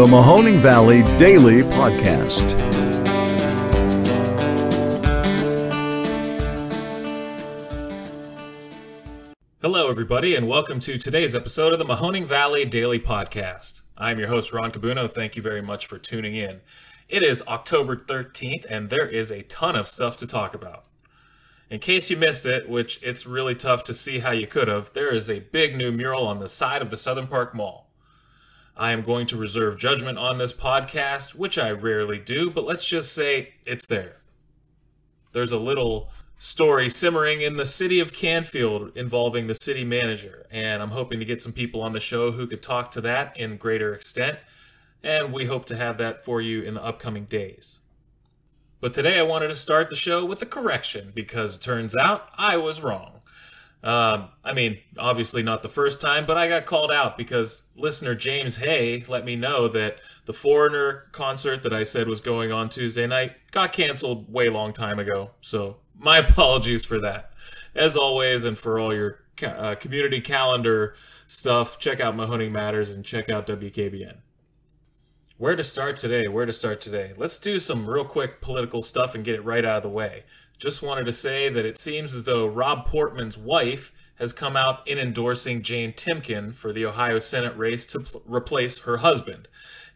the Mahoning Valley Daily Podcast. Hello, everybody, and welcome to today's episode of the Mahoning Valley Daily Podcast. I'm your host, Ron Cabuno. Thank you very much for tuning in. It is October 13th, and there is a ton of stuff to talk about. In case you missed it, which it's really tough to see how you could have, there is a big new mural on the side of the Southern Park Mall. I am going to reserve judgment on this podcast, which I rarely do, but let's just say it's there. There's a little story simmering in the city of Canfield involving the city manager, and I'm hoping to get some people on the show who could talk to that in greater extent, and we hope to have that for you in the upcoming days. But today I wanted to start the show with a correction because it turns out I was wrong. Um, I mean, obviously not the first time, but I got called out because listener James Hay let me know that the Foreigner concert that I said was going on Tuesday night got canceled way long time ago. So my apologies for that. As always, and for all your uh, community calendar stuff, check out Mahoning Matters and check out WKBN. Where to start today? Where to start today? Let's do some real quick political stuff and get it right out of the way. Just wanted to say that it seems as though Rob Portman's wife has come out in endorsing Jane Timken for the Ohio Senate race to pl- replace her husband.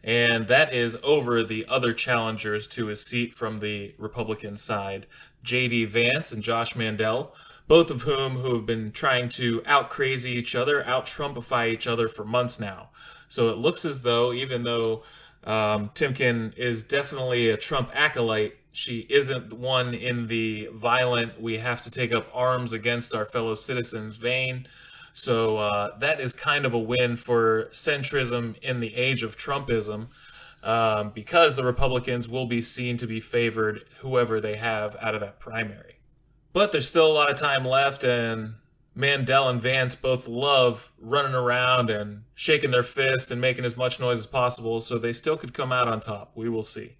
And that is over the other challengers to his seat from the Republican side, J.D. Vance and Josh Mandel, both of whom who have been trying to out crazy each other, out Trumpify each other for months now. So it looks as though, even though um, Timken is definitely a Trump acolyte. She isn't one in the violent, we have to take up arms against our fellow citizens vein. So uh, that is kind of a win for centrism in the age of Trumpism um, because the Republicans will be seen to be favored whoever they have out of that primary. But there's still a lot of time left, and Mandel and Vance both love running around and shaking their fist and making as much noise as possible, so they still could come out on top. We will see.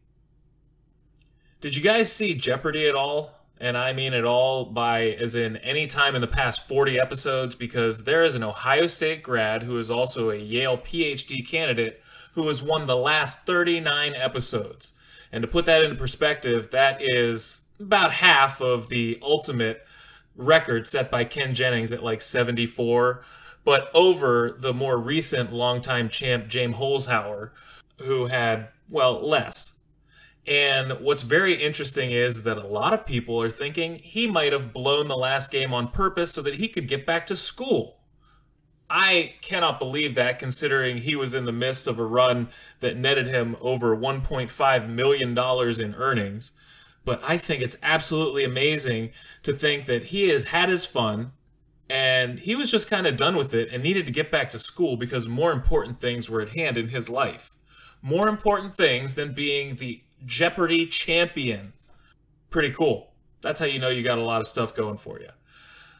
Did you guys see Jeopardy at all? And I mean at all by as in any time in the past 40 episodes, because there is an Ohio State grad who is also a Yale PhD candidate who has won the last 39 episodes. And to put that into perspective, that is about half of the ultimate record set by Ken Jennings at like 74, but over the more recent longtime champ James Holzhauer, who had, well, less. And what's very interesting is that a lot of people are thinking he might have blown the last game on purpose so that he could get back to school. I cannot believe that considering he was in the midst of a run that netted him over $1.5 million in earnings. But I think it's absolutely amazing to think that he has had his fun and he was just kind of done with it and needed to get back to school because more important things were at hand in his life. More important things than being the Jeopardy champion. Pretty cool. That's how you know you got a lot of stuff going for you.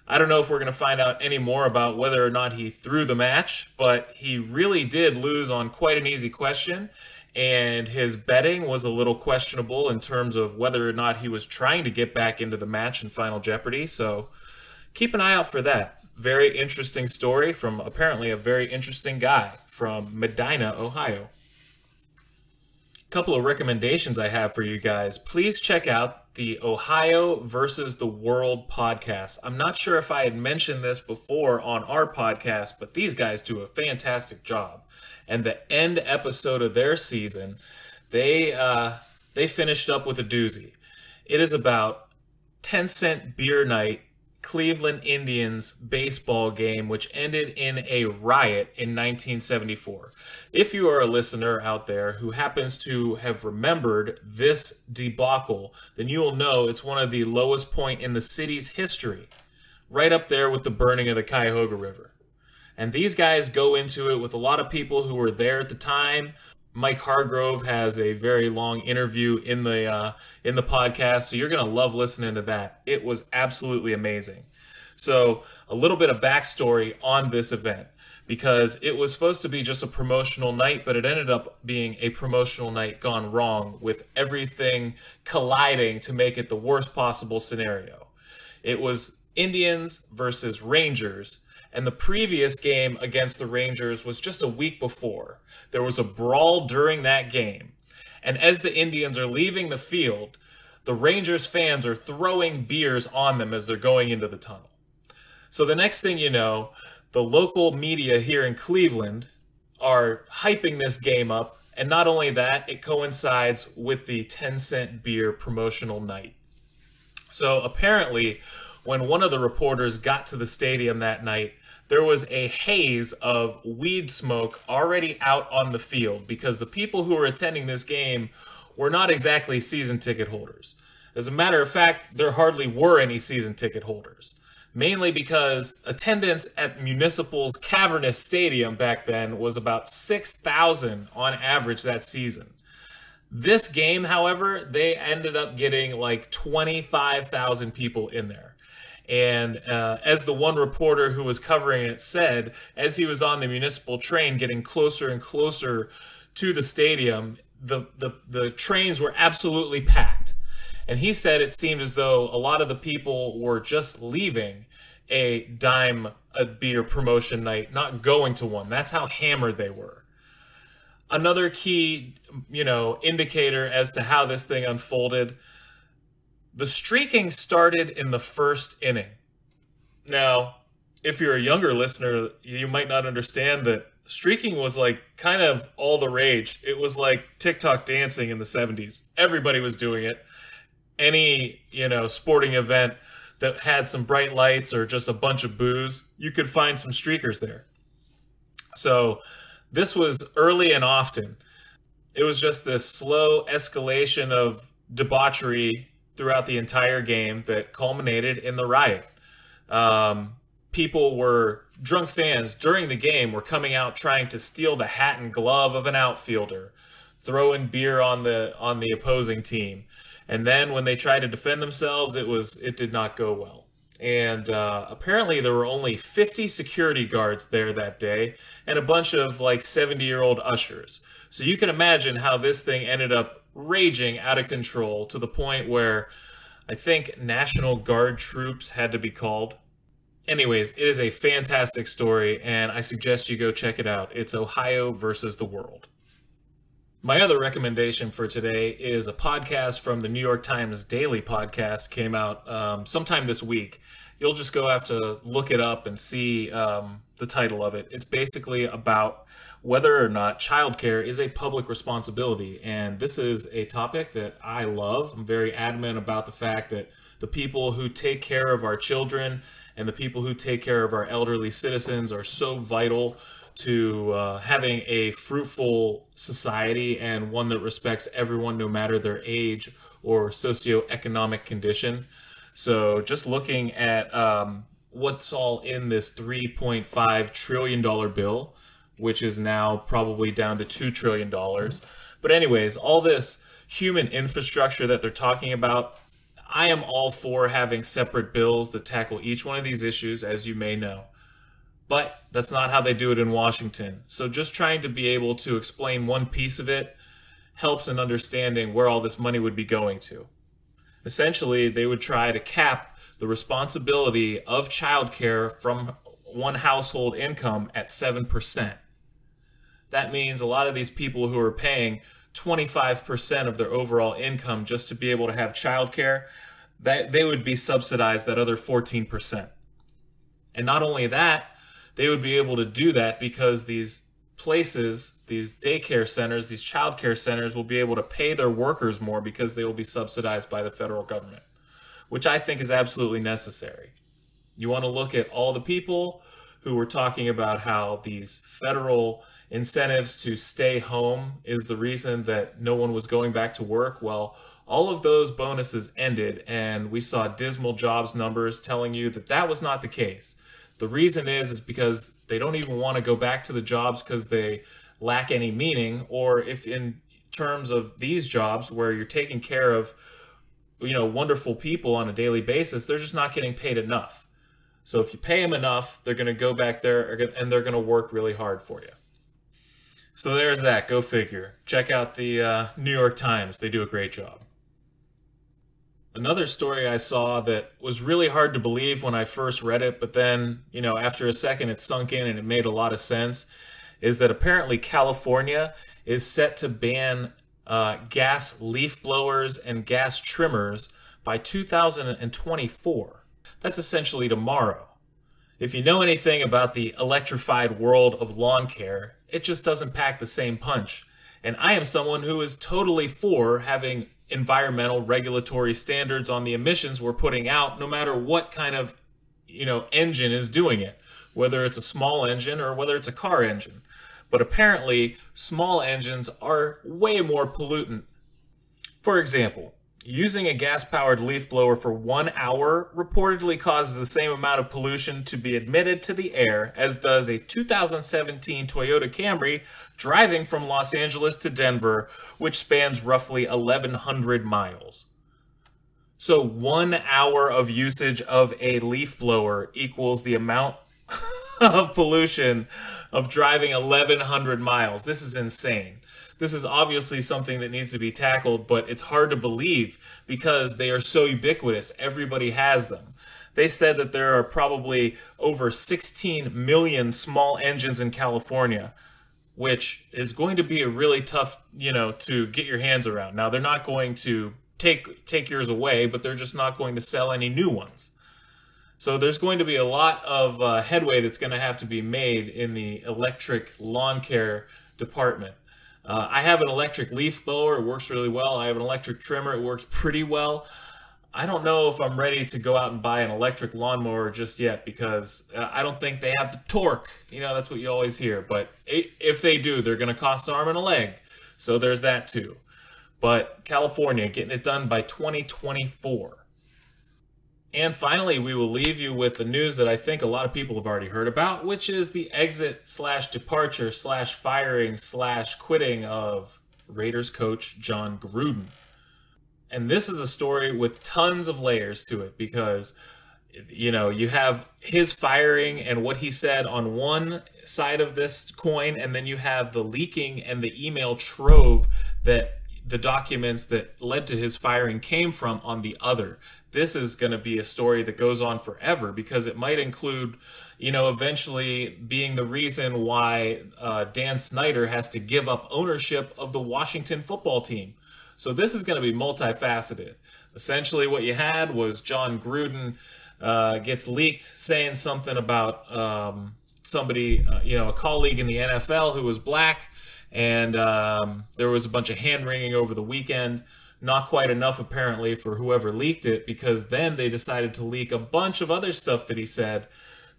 I don't know if we're going to find out any more about whether or not he threw the match, but he really did lose on quite an easy question and his betting was a little questionable in terms of whether or not he was trying to get back into the match in Final Jeopardy. So keep an eye out for that. Very interesting story from apparently a very interesting guy from Medina, Ohio. Couple of recommendations I have for you guys. Please check out the Ohio versus the World podcast. I'm not sure if I had mentioned this before on our podcast, but these guys do a fantastic job and the end episode of their season, they uh, they finished up with a doozy. It is about 10 cent beer night Cleveland Indians baseball game, which ended in a riot in 1974. If you are a listener out there who happens to have remembered this debacle, then you will know it's one of the lowest point in the city's history, right up there with the burning of the Cuyahoga River. And these guys go into it with a lot of people who were there at the time. Mike Hargrove has a very long interview in the uh, in the podcast, so you're gonna love listening to that. It was absolutely amazing. So a little bit of backstory on this event because it was supposed to be just a promotional night, but it ended up being a promotional night gone wrong with everything colliding to make it the worst possible scenario. It was Indians versus Rangers And the previous game against the Rangers was just a week before. There was a brawl during that game. And as the Indians are leaving the field, the Rangers fans are throwing beers on them as they're going into the tunnel. So the next thing you know, the local media here in Cleveland are hyping this game up. And not only that, it coincides with the 10 cent beer promotional night. So apparently, when one of the reporters got to the stadium that night, there was a haze of weed smoke already out on the field because the people who were attending this game were not exactly season ticket holders. As a matter of fact, there hardly were any season ticket holders mainly because attendance at Municipal's cavernous stadium back then was about 6,000 on average that season. This game, however, they ended up getting like 25,000 people in there. And uh, as the one reporter who was covering it said, as he was on the municipal train getting closer and closer to the stadium, the, the, the trains were absolutely packed. And he said it seemed as though a lot of the people were just leaving a dime a beer promotion night, not going to one. That's how hammered they were. Another key, you know, indicator as to how this thing unfolded, the streaking started in the first inning. Now, if you're a younger listener, you might not understand that streaking was like kind of all the rage. It was like TikTok dancing in the 70s. Everybody was doing it. Any, you know, sporting event that had some bright lights or just a bunch of booze, you could find some streakers there. So this was early and often. It was just this slow escalation of debauchery throughout the entire game that culminated in the riot. Um, people were drunk fans during the game were coming out trying to steal the hat and glove of an outfielder, throwing beer on the on the opposing team. And then when they tried to defend themselves, it was it did not go well. And uh, apparently there were only 50 security guards there that day, and a bunch of like 70 year old ushers. So you can imagine how this thing ended up raging out of control to the point where I think National Guard troops had to be called. Anyways, it is a fantastic story, and I suggest you go check it out. It's Ohio versus the world. My other recommendation for today is a podcast from the New York Times Daily Podcast. Came out um, sometime this week. You'll just go have to look it up and see um, the title of it. It's basically about whether or not childcare is a public responsibility. And this is a topic that I love. I'm very adamant about the fact that the people who take care of our children and the people who take care of our elderly citizens are so vital to uh, having a fruitful society and one that respects everyone no matter their age or socioeconomic condition. So, just looking at um, what's all in this $3.5 trillion bill, which is now probably down to $2 trillion. But, anyways, all this human infrastructure that they're talking about, I am all for having separate bills that tackle each one of these issues, as you may know. But that's not how they do it in Washington. So just trying to be able to explain one piece of it helps in understanding where all this money would be going to. Essentially, they would try to cap the responsibility of childcare from one household income at 7%. That means a lot of these people who are paying 25% of their overall income just to be able to have childcare, that they would be subsidized that other 14%. And not only that, they would be able to do that because these places, these daycare centers, these childcare centers will be able to pay their workers more because they will be subsidized by the federal government, which I think is absolutely necessary. You want to look at all the people who were talking about how these federal incentives to stay home is the reason that no one was going back to work. Well, all of those bonuses ended, and we saw dismal jobs numbers telling you that that was not the case. The reason is is because they don't even want to go back to the jobs because they lack any meaning, or if in terms of these jobs where you're taking care of you know wonderful people on a daily basis, they're just not getting paid enough. So if you pay them enough, they're going to go back there and they're going to work really hard for you. So there's that. Go figure. Check out the uh, New York Times. They do a great job. Another story I saw that was really hard to believe when I first read it, but then, you know, after a second it sunk in and it made a lot of sense, is that apparently California is set to ban uh, gas leaf blowers and gas trimmers by 2024. That's essentially tomorrow. If you know anything about the electrified world of lawn care, it just doesn't pack the same punch. And I am someone who is totally for having environmental regulatory standards on the emissions we're putting out no matter what kind of you know engine is doing it whether it's a small engine or whether it's a car engine. But apparently small engines are way more pollutant. For example Using a gas powered leaf blower for one hour reportedly causes the same amount of pollution to be admitted to the air as does a 2017 Toyota Camry driving from Los Angeles to Denver, which spans roughly 1,100 miles. So, one hour of usage of a leaf blower equals the amount of pollution of driving 1,100 miles. This is insane this is obviously something that needs to be tackled, but it's hard to believe because they are so ubiquitous. Everybody has them. They said that there are probably over 16 million small engines in California, which is going to be a really tough, you know, to get your hands around. Now, they're not going to take take yours away, but they're just not going to sell any new ones. So there's going to be a lot of uh, headway that's going to have to be made in the electric lawn care department. Uh, I have an electric leaf blower. It works really well. I have an electric trimmer. It works pretty well. I don't know if I'm ready to go out and buy an electric lawnmower just yet because uh, I don't think they have the torque. You know, that's what you always hear. But if they do, they're going to cost an arm and a leg. So there's that too. But California getting it done by 2024. And finally, we will leave you with the news that I think a lot of people have already heard about, which is the exit slash departure slash firing slash quitting of Raiders coach John Gruden. And this is a story with tons of layers to it because, you know, you have his firing and what he said on one side of this coin, and then you have the leaking and the email trove that the documents that led to his firing came from on the other this is going to be a story that goes on forever because it might include, you know, eventually being the reason why uh, Dan Snyder has to give up ownership of the Washington football team. So this is going to be multifaceted. Essentially, what you had was John Gruden uh, gets leaked saying something about um, somebody, uh, you know, a colleague in the NFL who was black, and um, there was a bunch of hand wringing over the weekend not quite enough apparently for whoever leaked it because then they decided to leak a bunch of other stuff that he said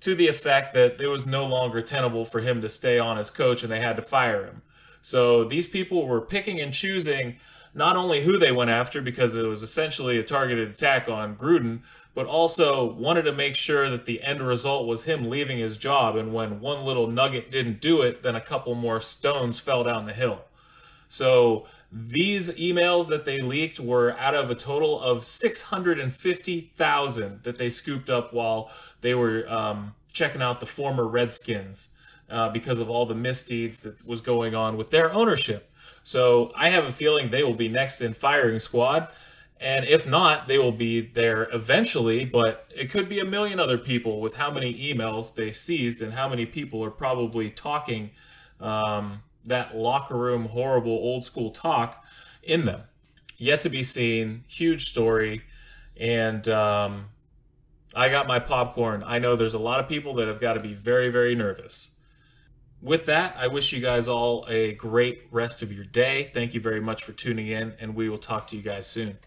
to the effect that it was no longer tenable for him to stay on as coach and they had to fire him. So these people were picking and choosing not only who they went after because it was essentially a targeted attack on Gruden, but also wanted to make sure that the end result was him leaving his job. And when one little nugget didn't do it, then a couple more stones fell down the hill. So these emails that they leaked were out of a total of 650,000 that they scooped up while they were um, checking out the former Redskins uh, because of all the misdeeds that was going on with their ownership. So I have a feeling they will be next in firing squad. And if not, they will be there eventually, but it could be a million other people with how many emails they seized and how many people are probably talking um, that locker room horrible old school talk in them. Yet to be seen, huge story, and um, I got my popcorn. I know there's a lot of people that have got to be very, very nervous. With that, I wish you guys all a great rest of your day. Thank you very much for tuning in, and we will talk to you guys soon.